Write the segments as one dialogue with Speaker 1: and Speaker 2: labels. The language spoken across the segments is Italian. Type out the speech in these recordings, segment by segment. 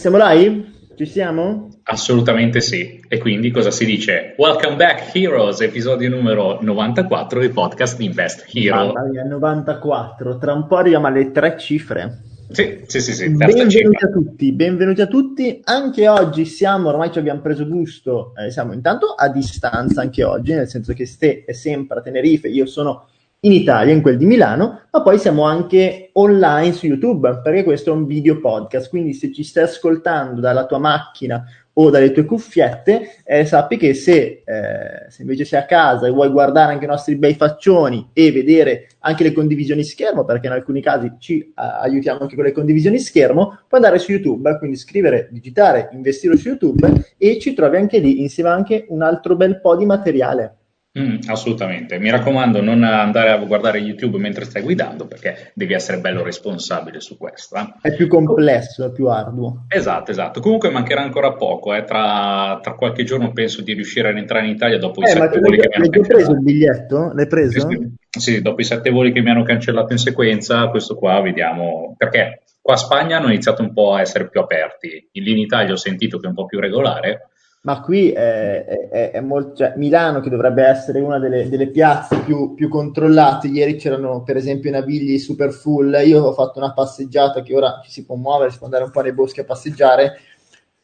Speaker 1: Siamo live? Ci siamo?
Speaker 2: Assolutamente sì. E quindi cosa si dice? Welcome back Heroes, episodio numero 94 del podcast di Invest Hero.
Speaker 1: Mamma mia, 94. Tra un po' arriviamo alle tre cifre.
Speaker 2: Sì, sì, sì, sì
Speaker 1: benvenuti cifra. a tutti, benvenuti a tutti. Anche oggi siamo, ormai ci abbiamo preso gusto, eh, siamo intanto a distanza anche oggi, nel senso che Ste è sempre a Tenerife, io sono in Italia, in quel di Milano, ma poi siamo anche online su YouTube, perché questo è un video podcast, quindi se ci stai ascoltando dalla tua macchina o dalle tue cuffiette, eh, sappi che se, eh, se, invece sei a casa e vuoi guardare anche i nostri bei faccioni e vedere anche le condivisioni schermo, perché in alcuni casi ci uh, aiutiamo anche con le condivisioni schermo, puoi andare su YouTube, quindi scrivere, digitare, investire su YouTube e ci trovi anche lì insieme anche un altro bel po' di materiale.
Speaker 2: Mm, assolutamente, mi raccomando non andare a guardare YouTube mentre stai guidando perché devi essere bello responsabile su questo. Eh.
Speaker 1: È più complesso, è più arduo.
Speaker 2: Esatto, esatto. Comunque mancherà ancora poco, eh. tra, tra, qualche giorno penso di riuscire a rientrare in Italia dopo
Speaker 1: eh,
Speaker 2: i sette voli che mi hanno
Speaker 1: cancellato. Hai preso il biglietto? L'hai preso?
Speaker 2: Sì, sì, dopo i sette voli che mi hanno cancellato in sequenza, questo qua vediamo perché qua a Spagna hanno iniziato un po' a essere più aperti, lì in Italia ho sentito che è un po' più regolare
Speaker 1: ma qui è, è, è molto, cioè, Milano che dovrebbe essere una delle, delle piazze più, più, controllate, ieri c'erano per esempio i navigli super full, io ho fatto una passeggiata che ora ci si può muovere, si può andare un po' nei boschi a passeggiare,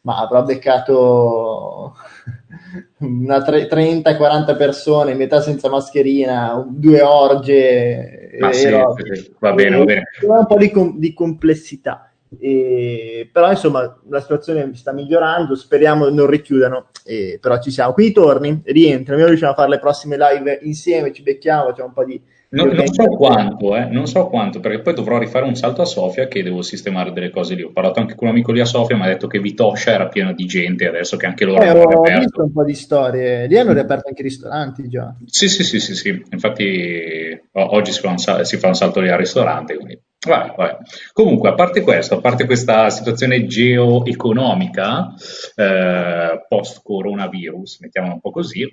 Speaker 1: ma avrò beccato una 30-40 persone, metà senza mascherina, due orge.
Speaker 2: Ma sì, sì, va bene, va bene.
Speaker 1: Un po' di, com- di complessità. E, però insomma la situazione sta migliorando, speriamo non richiudano, e, però ci siamo. Quindi torni, rientri, noi riusciamo a fare le prossime live insieme, ci becchiamo, c'è un po' di...
Speaker 2: Non, non, so quanto, eh, non so quanto, perché poi dovrò rifare un salto a Sofia che devo sistemare delle cose lì. Ho parlato anche con un amico lì a Sofia, mi ha detto che Vitoscia era pieno di gente, adesso che anche loro
Speaker 1: eh, hanno riaperto. Ho visto un po' di storie, lì hanno riaperto anche i ristoranti già.
Speaker 2: Sì, sì, sì, sì, sì. infatti oggi si fa, un, si fa un salto lì al ristorante, quindi Vai, vai. Comunque, a parte questo, a parte questa situazione geoeconomica eh, post-coronavirus, mettiamola un po' così,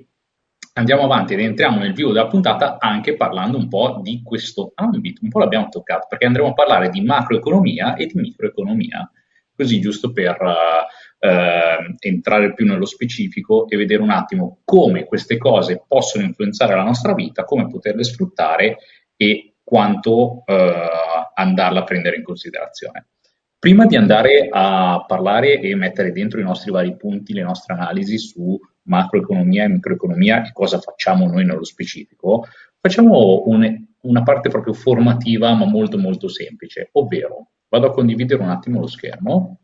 Speaker 2: andiamo avanti ed entriamo nel vivo della puntata anche parlando un po' di questo ambito, un po' l'abbiamo toccato, perché andremo a parlare di macroeconomia e di microeconomia, così giusto per eh, entrare più nello specifico e vedere un attimo come queste cose possono influenzare la nostra vita, come poterle sfruttare e quanto eh, andarla a prendere in considerazione. Prima di andare a parlare e mettere dentro i nostri vari punti, le nostre analisi su macroeconomia e microeconomia e cosa facciamo noi nello specifico, facciamo un, una parte proprio formativa ma molto molto semplice, ovvero vado a condividere un attimo lo schermo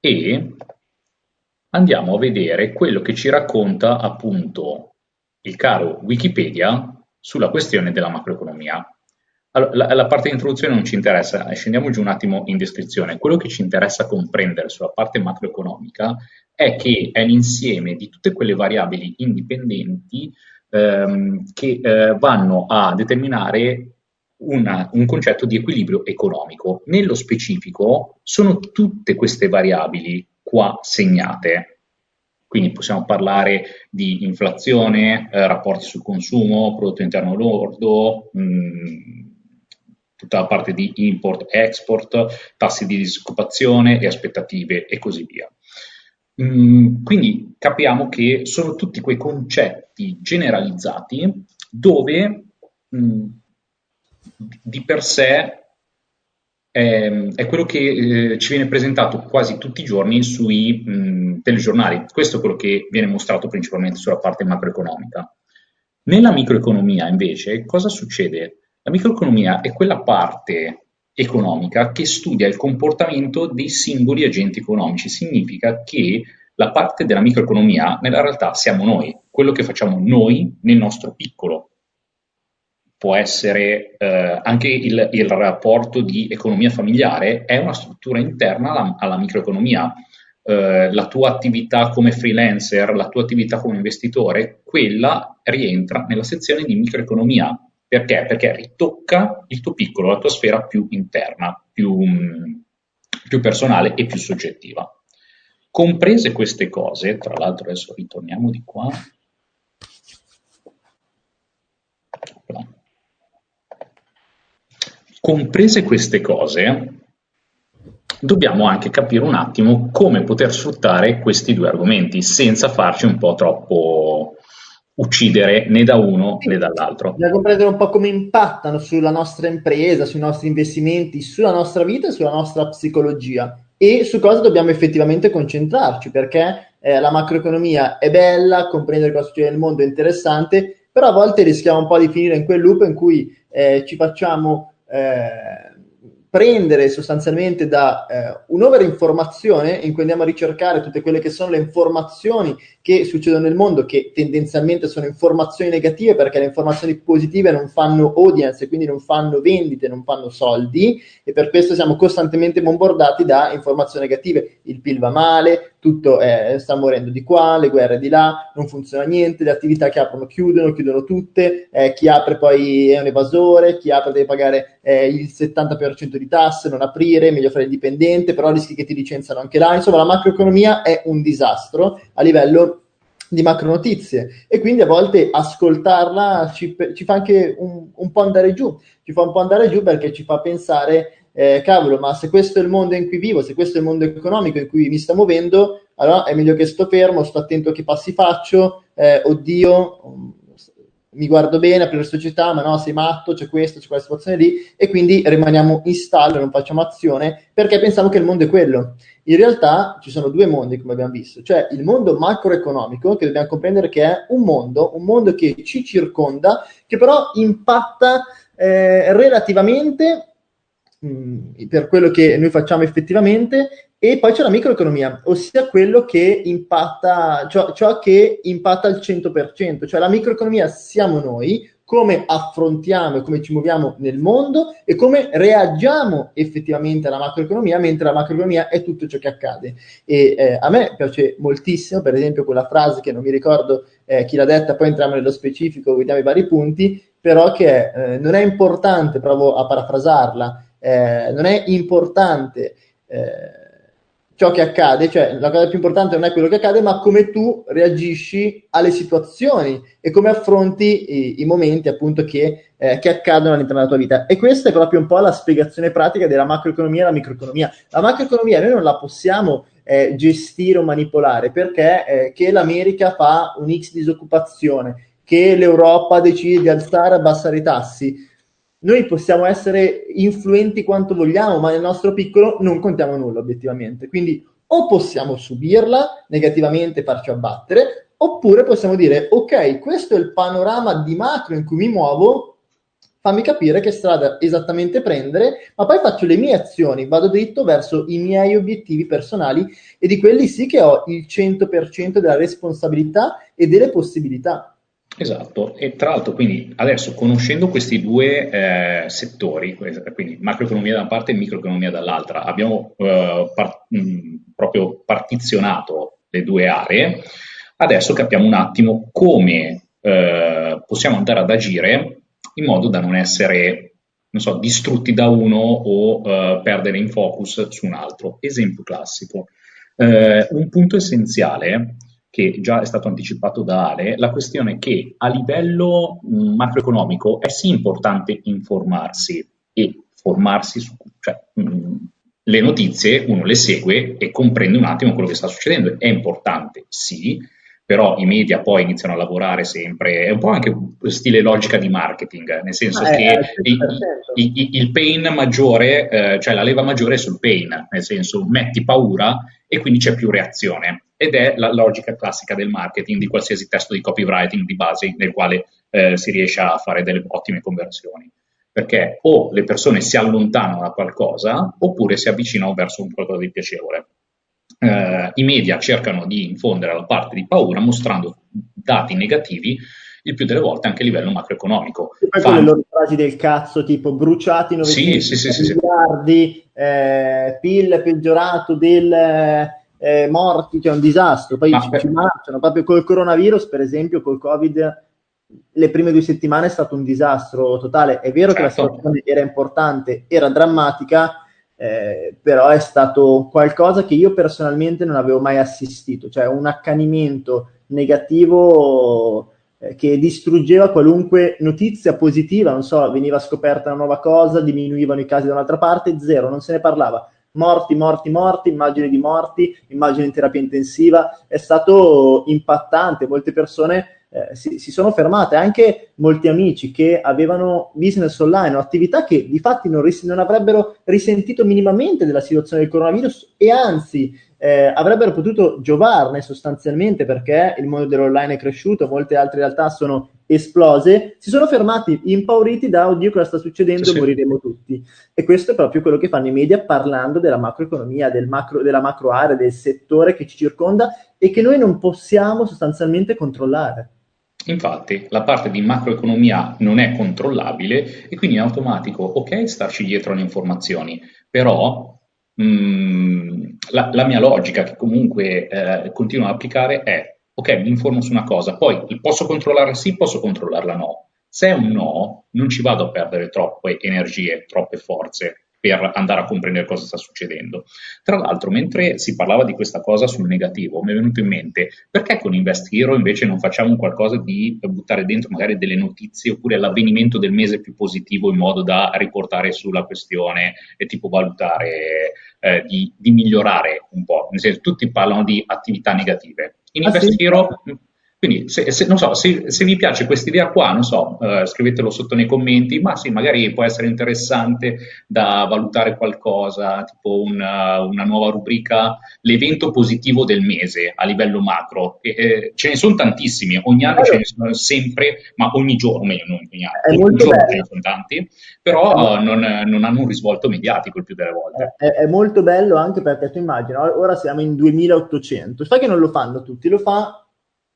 Speaker 2: e andiamo a vedere quello che ci racconta appunto il caro Wikipedia sulla questione della macroeconomia. Allora, la, la, parte di introduzione non ci interessa, scendiamo giù un attimo in descrizione. Quello che ci interessa comprendere sulla parte macroeconomica è che è l'insieme di tutte quelle variabili indipendenti ehm, che eh, vanno a determinare una, un concetto di equilibrio economico. Nello specifico sono tutte queste variabili qua segnate. Quindi possiamo parlare di inflazione, eh, rapporti sul consumo, prodotto interno lordo, mh, mm, tutta la parte di import-export, tassi di disoccupazione e aspettative e così via. Mm, quindi capiamo che sono tutti quei concetti generalizzati dove mm, di per sé è, è quello che eh, ci viene presentato quasi tutti i giorni sui mh, telegiornali. Questo è quello che viene mostrato principalmente sulla parte macroeconomica. Nella microeconomia, invece, cosa succede? La microeconomia è quella parte economica che studia il comportamento dei singoli agenti economici. Significa che la parte della microeconomia nella realtà siamo noi, quello che facciamo noi nel nostro piccolo può essere eh, anche il, il, rapporto di economia familiare, è una struttura interna alla, alla microeconomia. Eh, la tua attività come freelancer, la tua attività come investitore, quella rientra nella sezione di microeconomia. Perché? Perché ritocca il tuo piccolo, la tua sfera più interna, più, più personale e più soggettiva. Comprese queste cose, tra l'altro adesso ritorniamo di qua. Comprese queste cose, dobbiamo anche capire un attimo come poter sfruttare questi due argomenti senza farci un po' troppo uccidere né da uno né dall'altro.
Speaker 1: Bisogna comprendere un po' come impattano sulla nostra impresa, sui nostri investimenti, sulla nostra vita e sulla nostra psicologia e su cosa dobbiamo effettivamente concentrarci, perché eh, la macroeconomia è bella, comprendere cosa succede nel mondo è interessante, però a volte rischiamo un po' di finire in quel loop in cui eh, ci facciamo eh, prendere sostanzialmente da eh, un'overinformazione in cui andiamo a ricercare tutte quelle che sono le informazioni che succedono nel mondo, che tendenzialmente sono informazioni negative perché le informazioni positive non fanno audience quindi non fanno vendite, non fanno soldi e per questo siamo costantemente bombardati da informazioni negative. Il PIL va male, tutto è, sta morendo di qua, le guerre di là, non funziona niente, le attività che aprono chiudono, chiudono tutte, eh, chi apre poi è un evasore, chi apre deve pagare eh, il 70% di tasse, non aprire, meglio fare il dipendente, però rischi che ti licenziano anche là. Insomma, la macroeconomia è un disastro a livello di macro notizie e quindi a volte ascoltarla ci, ci fa anche un, un, po' andare giù, ci fa un po' andare giù perché ci fa pensare, eh, cavolo, ma se questo è il mondo in cui vivo, se questo è il mondo economico in cui mi sto muovendo, allora è meglio che sto fermo, sto attento a che passi faccio, eh, oddio, mi guardo bene, apro la società, ma no, sei matto, c'è questo, c'è quella situazione lì, e quindi rimaniamo in stallo, non facciamo azione, perché pensiamo che il mondo è quello. In realtà ci sono due mondi, come abbiamo visto, cioè il mondo macroeconomico, che dobbiamo comprendere che è un mondo, un mondo che ci circonda, che però impatta eh, relativamente mh, mm, per quello che noi facciamo effettivamente e poi c'è la microeconomia, ossia quello che impatta, ciò, ciò, che impatta al 100%, cioè la microeconomia siamo noi, come affrontiamo e come ci muoviamo nel mondo e come reagiamo effettivamente alla macroeconomia, mentre la macroeconomia è tutto ciò che accade. E eh, a me piace moltissimo, per esempio, quella frase che non mi ricordo eh, chi l'ha detta, poi entriamo nello specifico, vediamo i vari punti, però che eh, non è importante, provo a parafrasarla, eh, non è importante eh, ciò che accade, cioè la cosa più importante non è quello che accade, ma come tu reagisci alle situazioni e come affronti i, i momenti appunto che, eh, che, accadono all'interno della tua vita. E questa è proprio un po' la spiegazione pratica della macroeconomia e la microeconomia. La macroeconomia noi non la possiamo eh, gestire o manipolare perché eh, che l'America fa un X disoccupazione, che l'Europa decide di alzare e abbassare i tassi noi possiamo essere influenti quanto vogliamo, ma nel nostro piccolo non contiamo nulla obiettivamente. Quindi o possiamo subirla negativamente, farci abbattere, oppure possiamo dire ok, questo è il panorama di macro in cui mi muovo, fammi capire che strada esattamente prendere, ma poi faccio le mie azioni, vado dritto verso i miei obiettivi personali e di quelli sì che ho il 100% della responsabilità e delle possibilità.
Speaker 2: Esatto, e tra l'altro quindi adesso conoscendo questi due eh, settori, quindi macroeconomia da una parte e microeconomia dall'altra, abbiamo eh, par- mh, proprio partizionato le due aree, adesso capiamo un attimo come eh, possiamo andare ad agire in modo da non essere, non so, distrutti da uno o eh, perdere in focus su un altro. Esempio classico. Eh, un punto essenziale che già è stato anticipato da Ale, la questione è che a livello mh, macroeconomico è sì importante informarsi e formarsi su cioè, mh, le notizie, uno le segue e comprende un attimo quello che sta succedendo. È importante, sì, però i media poi iniziano a lavorare sempre, è un po' anche stile logica di marketing, nel senso ah, che il, il, il, pain maggiore, eh, cioè la leva maggiore è sul pain, nel senso metti paura e quindi c'è più reazione ed è la logica classica del marketing di qualsiasi testo di copywriting di base nel quale eh, si riesce a fare delle ottime conversioni. Perché o le persone si allontanano da qualcosa oppure si avvicinano verso un qualcosa di piacevole. Eh, I media cercano di infondere la parte di paura mostrando dati negativi il più delle volte anche a livello macroeconomico.
Speaker 1: E poi Fanno... le loro frasi del cazzo, tipo bruciati 900
Speaker 2: sì, sì, sì,
Speaker 1: miliardi, eh, PIL peggiorato del eh, morti, cioè un disastro. Poi ci, per... ci marciano proprio col coronavirus, per esempio, col Covid. Le prime due settimane è stato un disastro totale. È vero certo. che la certo. situazione era importante, era drammatica, eh, però è stato qualcosa che io personalmente non avevo mai assistito, cioè un accanimento negativo eh, che distruggeva qualunque notizia positiva, non so, veniva scoperta una nuova cosa, diminuivano i casi da un'altra parte, zero, non se ne parlava. Morti, morti, morti, immagini di morti, immagini in terapia intensiva, è stato impattante, molte persone eh, si, si, sono fermate, anche molti amici che avevano business online o attività che di fatti non, ris- non avrebbero risentito minimamente della situazione del coronavirus e anzi eh, avrebbero potuto giovarne sostanzialmente perché il mondo dell'online è cresciuto, molte altre realtà sono esplose, si sono fermati impauriti da oddio cosa sta succedendo, sì, moriremo tutti. E questo è proprio quello che fanno i media parlando della macroeconomia, del macro, della macro area, del settore che ci circonda e che noi non possiamo sostanzialmente controllare.
Speaker 2: Infatti, la parte di macroeconomia non è controllabile e quindi in automatico, ok, starci dietro alle informazioni, però mh, mm, la, la, mia logica che comunque eh, continuo ad applicare è, ok, mi informo su una cosa, poi posso controllarla sì, posso controllarla no. Se è un no, non ci vado a perdere troppe energie, troppe forze per andare a comprendere cosa sta succedendo. Tra l'altro, mentre si parlava di questa cosa sul negativo, mi è venuto in mente perché con Invest Hero invece non facciamo qualcosa di buttare dentro magari delle notizie oppure l'avvenimento del mese più positivo in modo da riportare sulla questione e tipo valutare eh, di, di, migliorare un po'. Nel senso, tutti parlano di attività negative. In ah, Invest sì? Hero quindi se, se, so, se, se vi piace questa idea qua, non so, eh, scrivetelo sotto nei commenti, ma sì, magari può essere interessante da valutare qualcosa, tipo una, una nuova rubrica, l'evento positivo del mese a livello macro. E, eh, ce ne sono tantissimi, ogni anno ce ne sono sempre, ma ogni giorno, meglio, non ogni anno, ogni giorno bello. ce ne sono tanti, però eh, non, non, hanno un risvolto mediatico il più delle volte.
Speaker 1: È, è molto bello anche perché tu immagini, ora siamo in 2800, sai che non lo fanno tutti, lo fa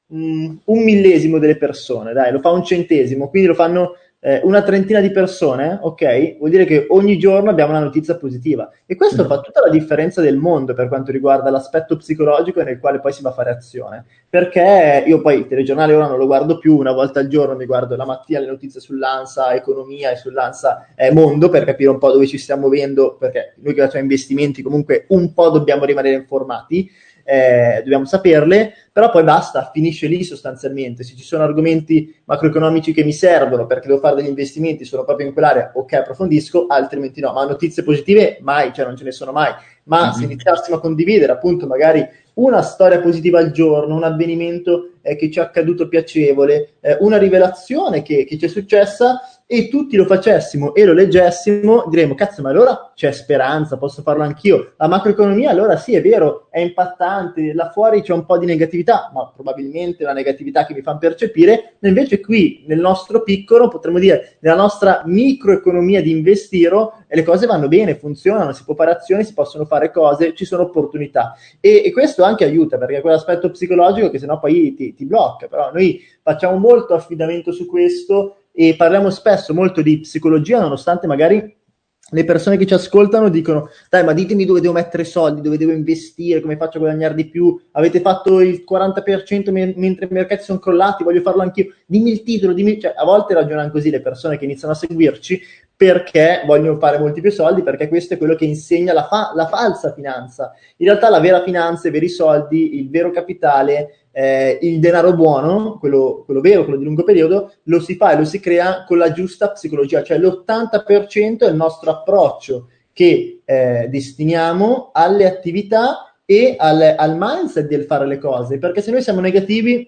Speaker 1: un millesimo delle persone, dai, lo fa un centesimo, quindi lo fanno eh, una trentina di persone, ok? Vuol dire che ogni giorno abbiamo una notizia positiva. E questo mm. fa tutta la differenza del mondo per quanto riguarda l'aspetto psicologico nel quale poi si va a fare azione. Perché io poi il telegiornale ora non lo guardo più, una volta al giorno mi guardo la mattina le notizie sull'ANSA Economia e sull'ANSA eh, Mondo per capire un po' dove ci stiamo muovendo, perché noi che facciamo investimenti comunque un po' dobbiamo rimanere informati eh, dobbiamo saperle, però poi basta, finisce lì sostanzialmente. Se ci sono argomenti macroeconomici che mi servono perché devo fare degli investimenti, sono proprio in quell'area, ok, approfondisco, altrimenti no. Ma notizie positive mai, cioè non ce ne sono mai. Ma mm-hmm. se iniziassimo a condividere appunto magari una storia positiva al giorno, un avvenimento eh, che ci è accaduto piacevole, eh, una rivelazione che, che ci è successa, e tutti lo facessimo e lo leggessimo, diremmo, cazzo, ma allora c'è speranza, posso farlo anch'io. La macroeconomia, allora sì, è vero, è impattante, là fuori c'è un po' di negatività, ma probabilmente la negatività che mi fanno percepire, invece qui, nel nostro piccolo, potremmo dire, nella nostra microeconomia di investiro, le cose vanno bene, funzionano, si può fare azioni, si possono fare cose, ci sono opportunità. E, e questo anche aiuta, perché è quell'aspetto psicologico che sennò poi ti, ti blocca, però noi facciamo molto affidamento su questo e parliamo spesso molto di psicologia, nonostante magari le persone che ci ascoltano dicono dai ma ditemi dove devo mettere soldi, dove devo investire, come faccio a guadagnare di più, avete fatto il 40% me- mentre i mercati sono crollati, voglio farlo anch'io, dimmi il titolo, dimmi... Cioè, a volte ragionano così le persone che iniziano a seguirci perché vogliono fare molti più soldi, perché questo è quello che insegna la, fa- la falsa finanza. In realtà la vera finanza, i veri soldi, il vero capitale eh, il denaro buono, quello, quello, vero, quello di lungo periodo, lo si fa e lo si crea con la giusta psicologia, cioè l'80% è il nostro approccio che eh, destiniamo alle attività e al, al mindset del fare le cose, perché se noi siamo negativi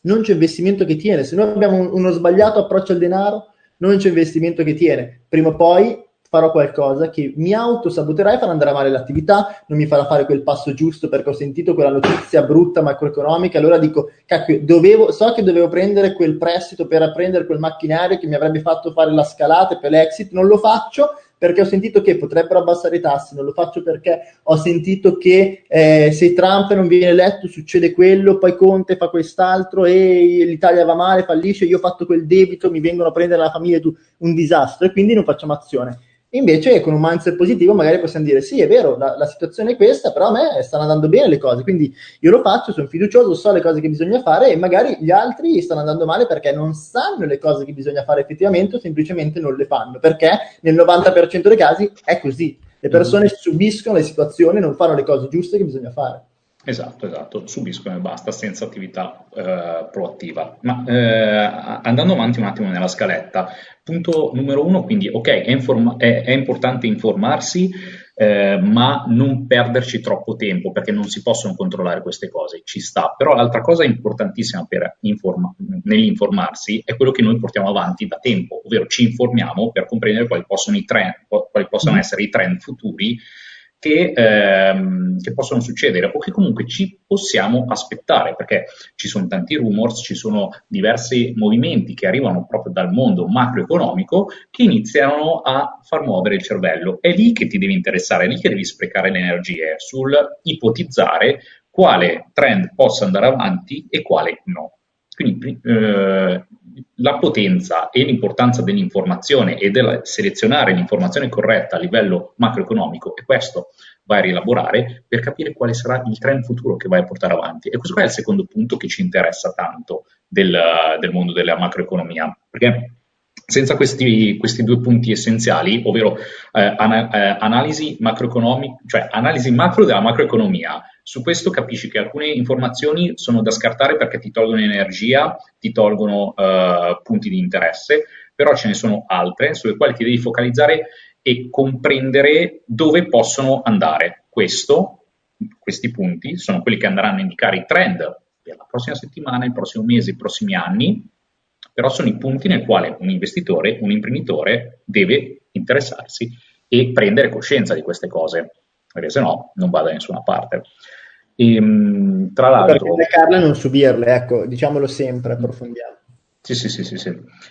Speaker 1: non c'è investimento che tiene, se noi abbiamo uno sbagliato approccio al denaro non c'è investimento che tiene, prima o poi farò qualcosa che mi autosaboterà e farà andare a male l'attività, non mi farà fare quel passo giusto perché ho sentito quella notizia brutta macroeconomica, allora dico, cacchio, dovevo, so che dovevo prendere quel prestito per apprendere quel macchinario che mi avrebbe fatto fare la scalata per l'exit, non lo faccio perché ho sentito che potrebbero abbassare i tassi, non lo faccio perché ho sentito che eh, se Trump non viene eletto succede quello, poi Conte fa quest'altro e l'Italia va male, fallisce, io ho fatto quel debito, mi vengono a prendere la famiglia, tu, un disastro e quindi non facciamo azione. Invece con un mindset positivo magari possiamo dire sì, è vero, la, la, situazione è questa, però a me stanno andando bene le cose, quindi io lo faccio, sono fiducioso, so le cose che bisogna fare e magari gli altri stanno andando male perché non sanno le cose che bisogna fare effettivamente o semplicemente non le fanno, perché nel 90% dei casi è così. Le persone mm. subiscono le situazioni non fanno le cose giuste che bisogna fare.
Speaker 2: Esatto, esatto, subiscono e basta, senza attività eh, proattiva. Ma eh, andando avanti un attimo nella scaletta, punto numero uno, quindi ok, è, informa- è, è importante informarsi, eh, ma non perderci troppo tempo perché non si possono controllare queste cose, ci sta. Però l'altra cosa importantissima per informa- nell'informarsi è quello che noi portiamo avanti da tempo, ovvero ci informiamo per comprendere quali possono, trend, quali possono mm. essere i trend futuri che, ehm, che, possono succedere o che comunque ci possiamo aspettare, perché ci sono tanti rumors, ci sono diversi movimenti che arrivano proprio dal mondo macroeconomico che iniziano a far muovere il cervello. È lì che ti devi interessare, è lì che devi sprecare le energie sul ipotizzare quale trend possa andare avanti e quale no. Quindi eh, la potenza e l'importanza dell'informazione e del selezionare l'informazione corretta a livello macroeconomico, e questo vai a rielaborare per capire quale sarà il trend futuro che vai a portare avanti. E questo qua è il secondo punto che ci interessa tanto del, del mondo della macroeconomia, perché senza questi, questi, due punti essenziali, ovvero eh, ana, eh, analisi cioè analisi macro della macroeconomia, su questo capisci che alcune informazioni sono da scartare perché ti tolgono energia, ti tolgono uh, punti di interesse, però ce ne sono altre sulle quali ti devi focalizzare e comprendere dove possono andare. Questo, questi punti sono quelli che andranno a indicare i trend per la prossima settimana, il prossimo mese, i prossimi anni, però sono i punti nel quale un investitore, un imprenditore deve interessarsi e prendere coscienza di queste cose perché se no non va da nessuna parte. E, ehm, tra l'altro...
Speaker 1: Per Carla non subirle, ecco, diciamolo sempre, approfondiamo.
Speaker 2: Sì, sì, sì, sì. sì.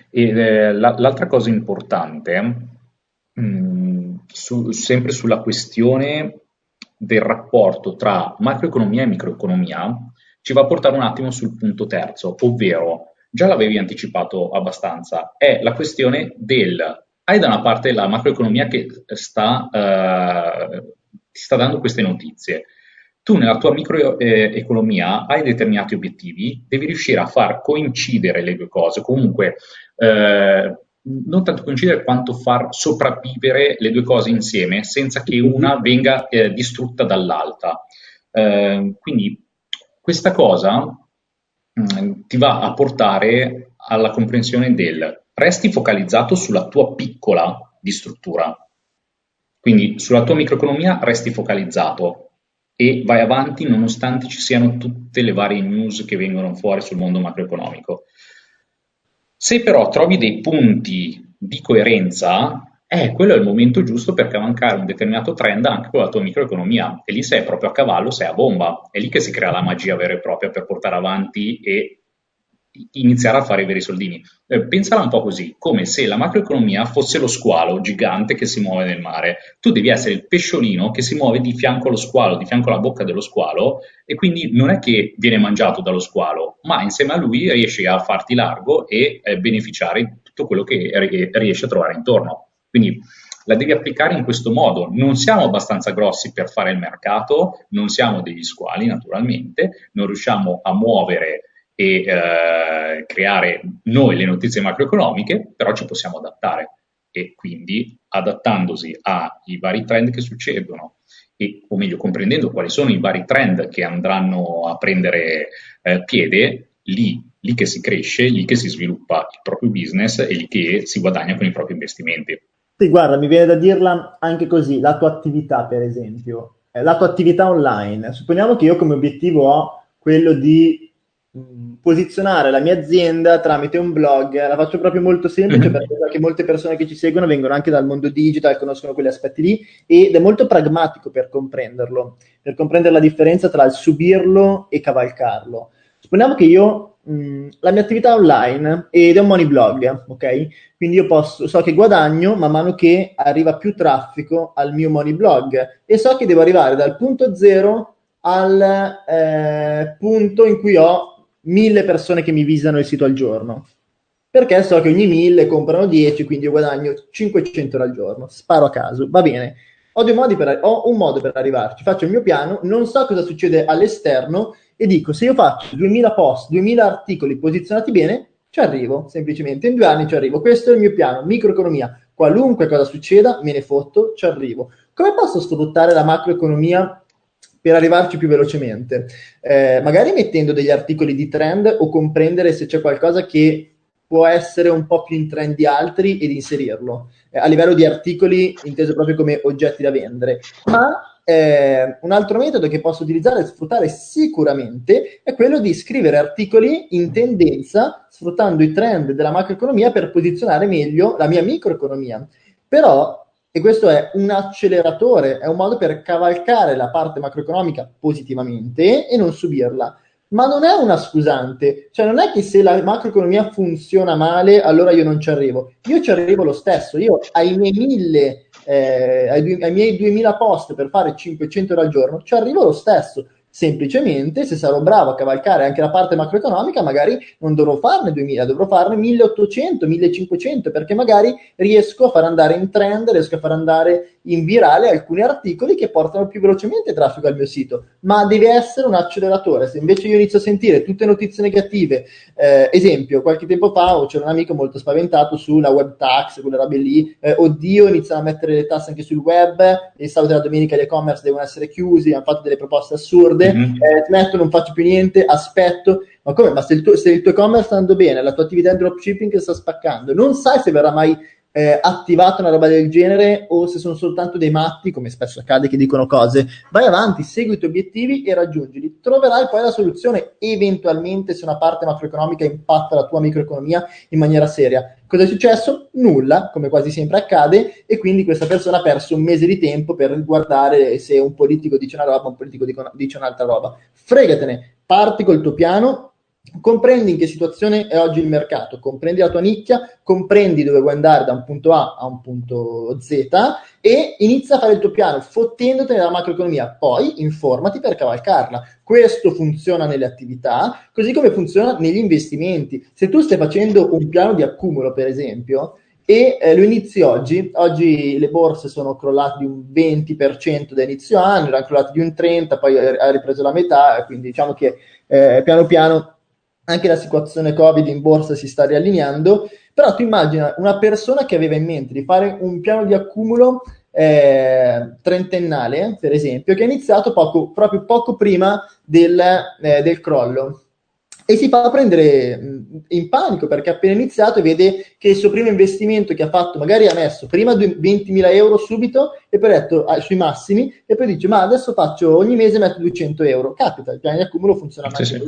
Speaker 2: E, eh, la, l'altra cosa importante, mh, mm, su, sempre sulla questione del rapporto tra macroeconomia e microeconomia, ci va a portare un attimo sul punto terzo, ovvero, già l'avevi anticipato abbastanza, è la questione del, hai da una parte la macroeconomia che sta eh, ti sta dando queste notizie. Tu nella tua microeconomia hai determinati obiettivi, devi riuscire a far coincidere le due cose, comunque eh, non tanto coincidere quanto far sopravvivere le due cose insieme senza che una venga eh, distrutta dall'altra. Eh, quindi questa cosa mh, mm, ti va a portare alla comprensione del resti focalizzato sulla tua piccola di struttura, quindi sulla tua microeconomia resti focalizzato e vai avanti nonostante ci siano tutte le varie news che vengono fuori sul mondo macroeconomico. Se però trovi dei punti di coerenza, eh, quello è il momento giusto per cavalcare un determinato trend anche con la tua microeconomia. E lì sei proprio a cavallo, sei a bomba. È lì che si crea la magia vera e propria per portare avanti e iniziare a fare i veri soldini. Eh, pensala un po' così, come se la macroeconomia fosse lo squalo gigante che si muove nel mare. Tu devi essere il pesciolino che si muove di fianco allo squalo, di fianco alla bocca dello squalo, e quindi non è che viene mangiato dallo squalo, ma insieme a lui riesci a farti largo e eh, beneficiare di tutto quello che riesci a trovare intorno. Quindi la devi applicare in questo modo. Non siamo abbastanza grossi per fare il mercato, non siamo degli squali naturalmente, non riusciamo a muovere e eh, creare noi le notizie macroeconomiche, però ci possiamo adattare e quindi adattandosi ai vari trend che succedono e, o meglio comprendendo quali sono i vari trend che andranno a prendere eh, piede, lì, lì che si cresce, lì che si sviluppa il proprio business e lì che si guadagna con i propri investimenti.
Speaker 1: Sì, guarda, mi viene da dirla anche così, la tua attività per esempio, eh, la tua attività online. Supponiamo che io come obiettivo ho quello di posizionare la mia azienda tramite un blog. La faccio proprio molto semplice mm-hmm. perché molte persone che ci seguono vengono anche dal mondo digital, conoscono quegli aspetti lì ed è molto pragmatico per comprenderlo, per comprendere la differenza tra il subirlo e cavalcarlo. Supponiamo che io mh, mm, la mia attività online ed è un money blog, ok? Quindi io posso, so che guadagno man mano che arriva più traffico al mio money blog e so che devo arrivare dal punto zero al eh, punto in cui ho mille persone che mi visitano il sito al giorno. Perché so che ogni mille comprano 10, quindi io guadagno 500 al giorno. Sparo a caso, va bene. Ho, per, ho un modo per arrivarci, faccio il mio piano, non so cosa succede all'esterno e dico se io faccio 2000 post, 2000 articoli posizionati bene, ci arrivo, semplicemente in due anni ci arrivo. Questo è il mio piano, microeconomia. Qualunque cosa succeda, me ne fotto, ci arrivo. Come posso sfruttare la macroeconomia per arrivarci più velocemente, eh, magari mettendo degli articoli di trend o comprendere se c'è qualcosa che può essere un po' più in trend di altri ed inserirlo eh, a livello di articoli inteso proprio come oggetti da vendere, ma eh, un altro metodo che posso utilizzare e sfruttare sicuramente è quello di scrivere articoli in tendenza sfruttando i trend della macroeconomia per posizionare meglio la mia microeconomia. Però, e questo è un acceleratore, è un modo per cavalcare la parte macroeconomica positivamente e non subirla. Ma non è una scusante, cioè non è che se la macroeconomia funziona male allora io non ci arrivo, io ci arrivo lo stesso, io ai miei mille, eh, ai, ai miei 2000 post per fare 500 euro al giorno ci arrivo lo stesso, Semplicemente, se sarò bravo a cavalcare anche la parte macroeconomica, magari non dovrò farne 2000, dovrò farne 1800, 1500, perché magari riesco a far andare in trend, riesco a far andare in virale alcuni articoli che portano più velocemente traffico al mio sito. Ma deve essere un acceleratore. Se invece io inizio a sentire tutte notizie negative, eh, esempio, qualche tempo fa c'era un amico molto spaventato sulla web tax, quelle robe lì, eh, oddio, iniziano a mettere le tasse anche sul web, il sabato e la domenica gli e-commerce devono essere chiusi, hanno fatto delle proposte assurde chiude, mm-hmm. eh, smetto, non faccio più niente, aspetto. Ma come? Ma se il, tuo, se il tuo e-commerce sta andando bene, la tua attività in dropshipping sta spaccando, non sai se verrà mai eh, attivata una roba del genere o se sono soltanto dei matti, come spesso accade che dicono cose. Vai avanti, segui i tuoi obiettivi e raggiungili. Troverai poi la soluzione eventualmente se una parte macroeconomica impatta la tua microeconomia in maniera seria. Cosa è successo? Nulla, come quasi sempre accade, e quindi questa persona ha perso un mese di tempo per guardare se un politico dice una roba, un politico dice un'altra roba. Fregatene, parti col tuo piano, comprendi in che situazione è oggi il mercato, comprendi la tua nicchia, comprendi dove vuoi andare da un punto A a un punto Z e inizia a fare il tuo piano fottendoti nella macroeconomia, poi informati per cavalcarla. Questo funziona nelle attività, così come funziona negli investimenti. Se tu stai facendo un piano di accumulo, per esempio, e eh, lo inizi oggi. Oggi le borse sono crollate di un 20% da inizio anno, erano crollate di un 30%, poi ha ripreso la metà, quindi diciamo che eh, piano piano anche la situazione Covid in borsa si sta riallineando, però tu immagina una persona che aveva in mente di fare un piano di accumulo eh, trentennale, per esempio, che ha iniziato poco, proprio poco prima del, eh, del crollo e si fa prendere in panico perché ha appena iniziato e vede che il suo primo investimento che ha fatto magari ha messo prima 20.000 euro subito e poi ha detto ah, sui massimi e poi dice ma adesso faccio ogni mese metto 200 euro capita il piano di accumulo funziona sì, sì.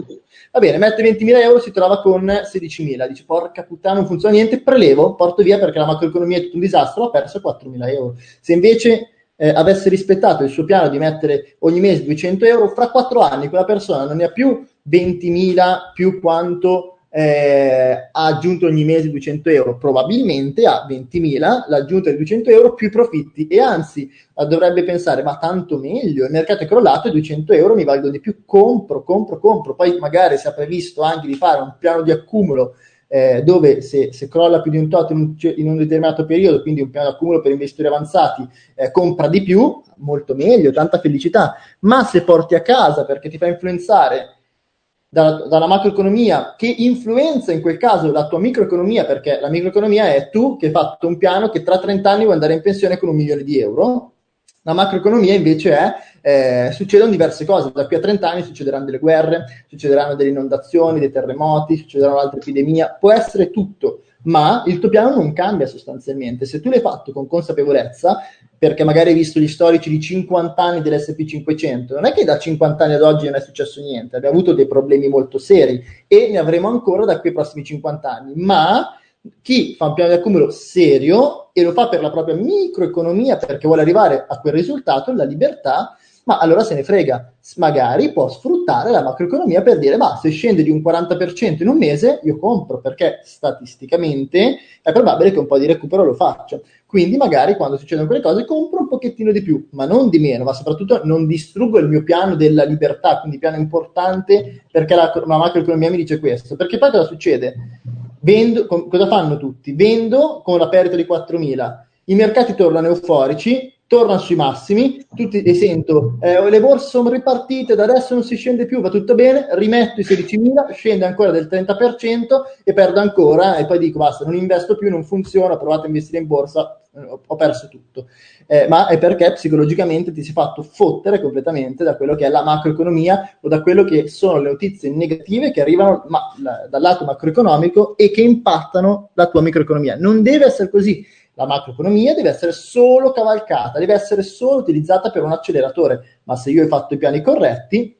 Speaker 1: va bene mette 20.000 euro si trova con 16.000 dice porca puttana non funziona niente prelevo porto via perché la macroeconomia è tutto un disastro ha perso 4.000 euro se invece eh, avesse rispettato il suo piano di mettere ogni mese 200 euro, fra quattro anni quella persona non ne ha più 20.000 più quanto eh, ha aggiunto ogni mese 200 euro, probabilmente ha 20.000, l'aggiunta di 200 euro più profitti. E anzi dovrebbe pensare ma tanto meglio, il mercato è crollato e 200 euro mi valgono di più, compro, compro, compro, poi magari si è previsto anche di fare un piano di accumulo eh, dove se, se, crolla più di un tot in un, in un, determinato periodo, quindi un piano d'accumulo per investitori avanzati, eh, compra di più, molto meglio, tanta felicità, ma se porti a casa perché ti fa influenzare dalla, dalla macroeconomia che influenza in quel caso la tua microeconomia, perché la microeconomia è tu che hai fatto un piano che tra 30 anni vuoi andare in pensione con un milione di euro, la macroeconomia invece è, eh, succedono diverse cose, da qui a 30 anni succederanno delle guerre, succederanno delle inondazioni, dei terremoti, succederanno altre epidemie, può essere tutto, ma il tuo piano non cambia sostanzialmente. Se tu l'hai fatto con consapevolezza, perché magari hai visto gli storici di 50 anni dell'SP500, non è che da 50 anni ad oggi non è successo niente, abbiamo avuto dei problemi molto seri e ne avremo ancora da qui ai prossimi 50 anni, ma chi fa un piano di accumulo serio e lo fa per la propria microeconomia perché vuole arrivare a quel risultato, la libertà, ma allora se ne frega, magari può sfruttare la macroeconomia per dire, ma se scende di un 40% in un mese, io compro, perché statisticamente è probabile che un po' di recupero lo faccia. Quindi magari quando succedono quelle cose compro un pochettino di più, ma non di meno, ma soprattutto non distruggo il mio piano della libertà, quindi piano importante perché la, la macroeconomia mi dice questo. Perché poi cosa succede? Vendo, cosa fanno tutti? Vendo con la perdita di 4.000, i mercati tornano euforici, tornano sui massimi, tutti e sento, eh, le borse sono ripartite, da adesso non si scende più, va tutto bene, rimetto i 16.000, scende ancora del 30% e perdo ancora e poi dico basta, non investo più, non funziona, provate a investire in borsa, ho perso tutto. Eh, ma è perché psicologicamente ti sei fatto fottere completamente da quello che è la macroeconomia o da quello che sono le notizie negative che arrivano ma, la, dal lato macroeconomico e che impattano la tua microeconomia. Non deve essere così. La macroeconomia deve essere solo cavalcata, deve essere solo utilizzata per un acceleratore. Ma se io ho fatto i piani corretti,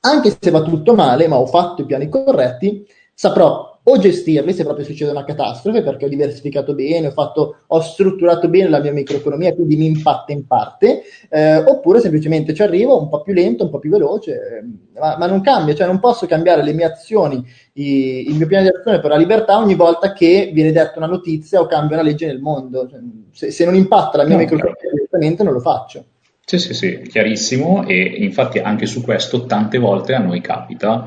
Speaker 1: anche se va tutto male, ma ho fatto i piani corretti, saprò o gestirli se proprio succede una catastrofe perché ho diversificato bene, ho, fatto, ho strutturato bene la mia microeconomia, quindi mi impatta in parte, eh, oppure semplicemente ci arrivo un po' più lento, un po' più veloce, eh, ma, ma, non cambia, cioè non posso cambiare le mie azioni, i, il mio piano di azione per la libertà ogni volta che viene detta una notizia o cambia una legge nel mondo. Cioè, se, se, non impatta la mia no, microeconomia direttamente non lo faccio.
Speaker 2: Sì, sì, sì, chiarissimo e infatti anche su questo tante volte a noi capita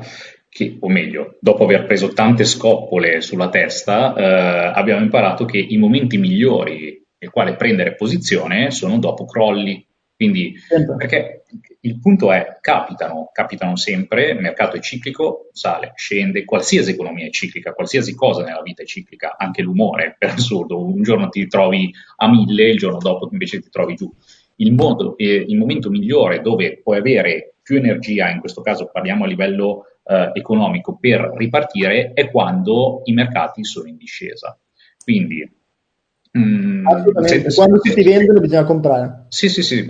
Speaker 2: che, o meglio, dopo aver preso tante scoppole sulla testa, eh, abbiamo imparato che i momenti migliori nel quale prendere posizione sono dopo crolli. Quindi, certo. perché il punto è, capitano, capitano sempre, il mercato è ciclico, sale, scende, qualsiasi economia è ciclica, qualsiasi cosa nella vita è ciclica, anche l'umore, per assurdo, un giorno ti trovi a mille, il giorno dopo invece ti trovi giù. Il, modo, eh, il momento migliore dove puoi avere più energia, in questo caso parliamo a livello eh, economico per ripartire è quando i mercati sono in discesa. Quindi
Speaker 1: Mm, Assolutamente, se, quando se, si vendono bisogna comprare.
Speaker 2: Sì, sì, sì,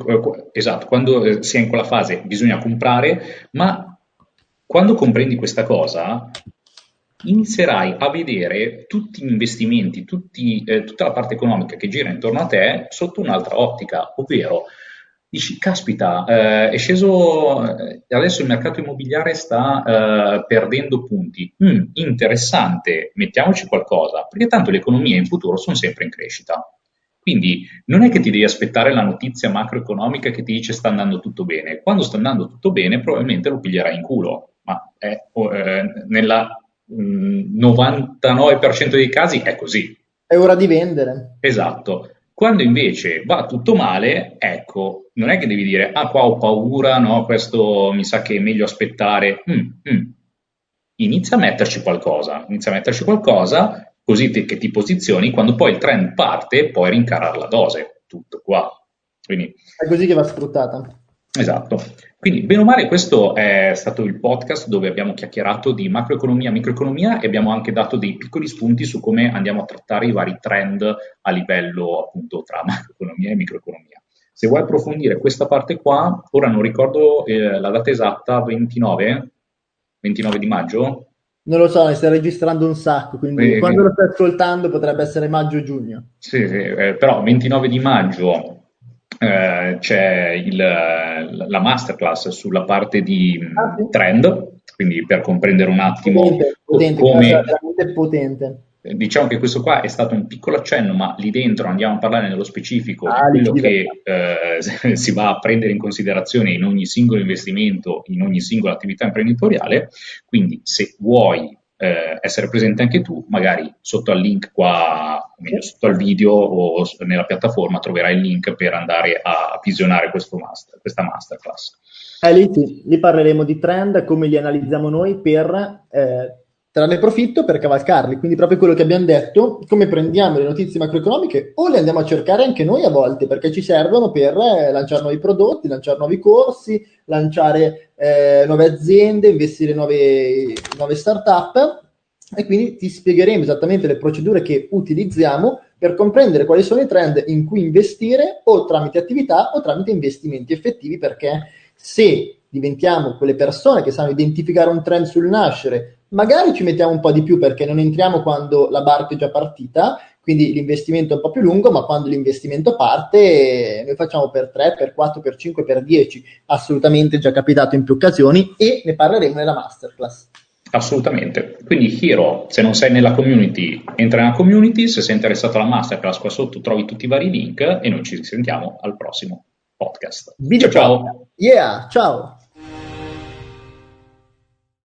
Speaker 2: esatto, quando eh, si è in quella fase bisogna comprare, ma quando comprendi questa cosa inizierai a vedere tutti gli investimenti, tutti, eh, tutta la parte economica che gira intorno a te sotto un'altra ottica, ovvero dici, caspita, eh, è sceso, eh, adesso il mercato immobiliare sta eh, perdendo punti. Mm, interessante, mettiamoci qualcosa, perché tanto le economie in futuro sono sempre in crescita. Quindi non è che ti devi aspettare la notizia macroeconomica che ti dice sta andando tutto bene. Quando sta andando tutto bene, probabilmente lo piglierai in culo, ma è, eh, nella mh, 99% dei casi è così.
Speaker 1: È ora di vendere.
Speaker 2: Esatto. Quando invece va tutto male, ecco, non è che devi dire, ah qua ho paura, no, questo mi sa che è meglio aspettare. Mm, mm. Inizia a metterci qualcosa, inizia a metterci qualcosa, così te, che ti posizioni, quando poi il trend parte puoi rincarare la dose, tutto qua.
Speaker 1: Quindi, è così che va sfruttata.
Speaker 2: Esatto. Quindi, bene o male, questo è stato il podcast dove abbiamo chiacchierato di macroeconomia, microeconomia e abbiamo anche dato dei piccoli spunti su come andiamo a trattare i vari trend a livello appunto tra macroeconomia e microeconomia. Se vuoi approfondire questa parte qua, ora non ricordo eh, la data esatta, 29, 29 di maggio?
Speaker 1: Non lo so, ne stai registrando un sacco, quindi eh, quando lo stai ascoltando potrebbe essere maggio-giugno.
Speaker 2: Sì, sì eh, però 29 di maggio eh, c'è il, la masterclass sulla parte di ah, sì. trend, quindi per comprendere un attimo potente,
Speaker 1: potente, come... veramente potente.
Speaker 2: Diciamo che questo qua è stato un piccolo accenno, ma lì dentro andiamo a parlare nello specifico ah, di quello che eh, si va a prendere in considerazione in ogni singolo investimento, in ogni singola attività imprenditoriale. Quindi se vuoi eh, essere presente anche tu, magari sotto al link qua, o meglio sotto al video o nella piattaforma troverai il link per andare a visionare master, questa masterclass.
Speaker 1: Eh, lì, sì, lì parleremo di trend, come li analizziamo noi per eh, trarne profitto per cavalcarli. Quindi proprio quello che abbiamo detto, come prendiamo le notizie macroeconomiche o le andiamo a cercare anche noi a volte, perché ci servono per eh, lanciare nuovi prodotti, lanciare nuovi corsi, lanciare eh, nuove aziende, investire in nuove, nuove start-up e quindi ti spiegheremo esattamente le procedure che utilizziamo per comprendere quali sono i trend in cui investire o tramite attività o tramite investimenti effettivi perché se diventiamo quelle persone che sanno identificare un trend sul nascere, magari ci mettiamo un po' di più perché non entriamo quando la barca è già partita, quindi l'investimento è un po' più lungo, ma quando l'investimento parte noi facciamo per 3, per 4, per 5, per 10, assolutamente già capitato in più occasioni e ne parleremo nella masterclass.
Speaker 2: Assolutamente. Quindi Hiro, se non sei nella community, entra nella community, se sei interessato alla masterclass qua sotto trovi tutti i vari link e noi ci sentiamo al prossimo podcast.
Speaker 1: Video ciao ciao. Yeah, ciao.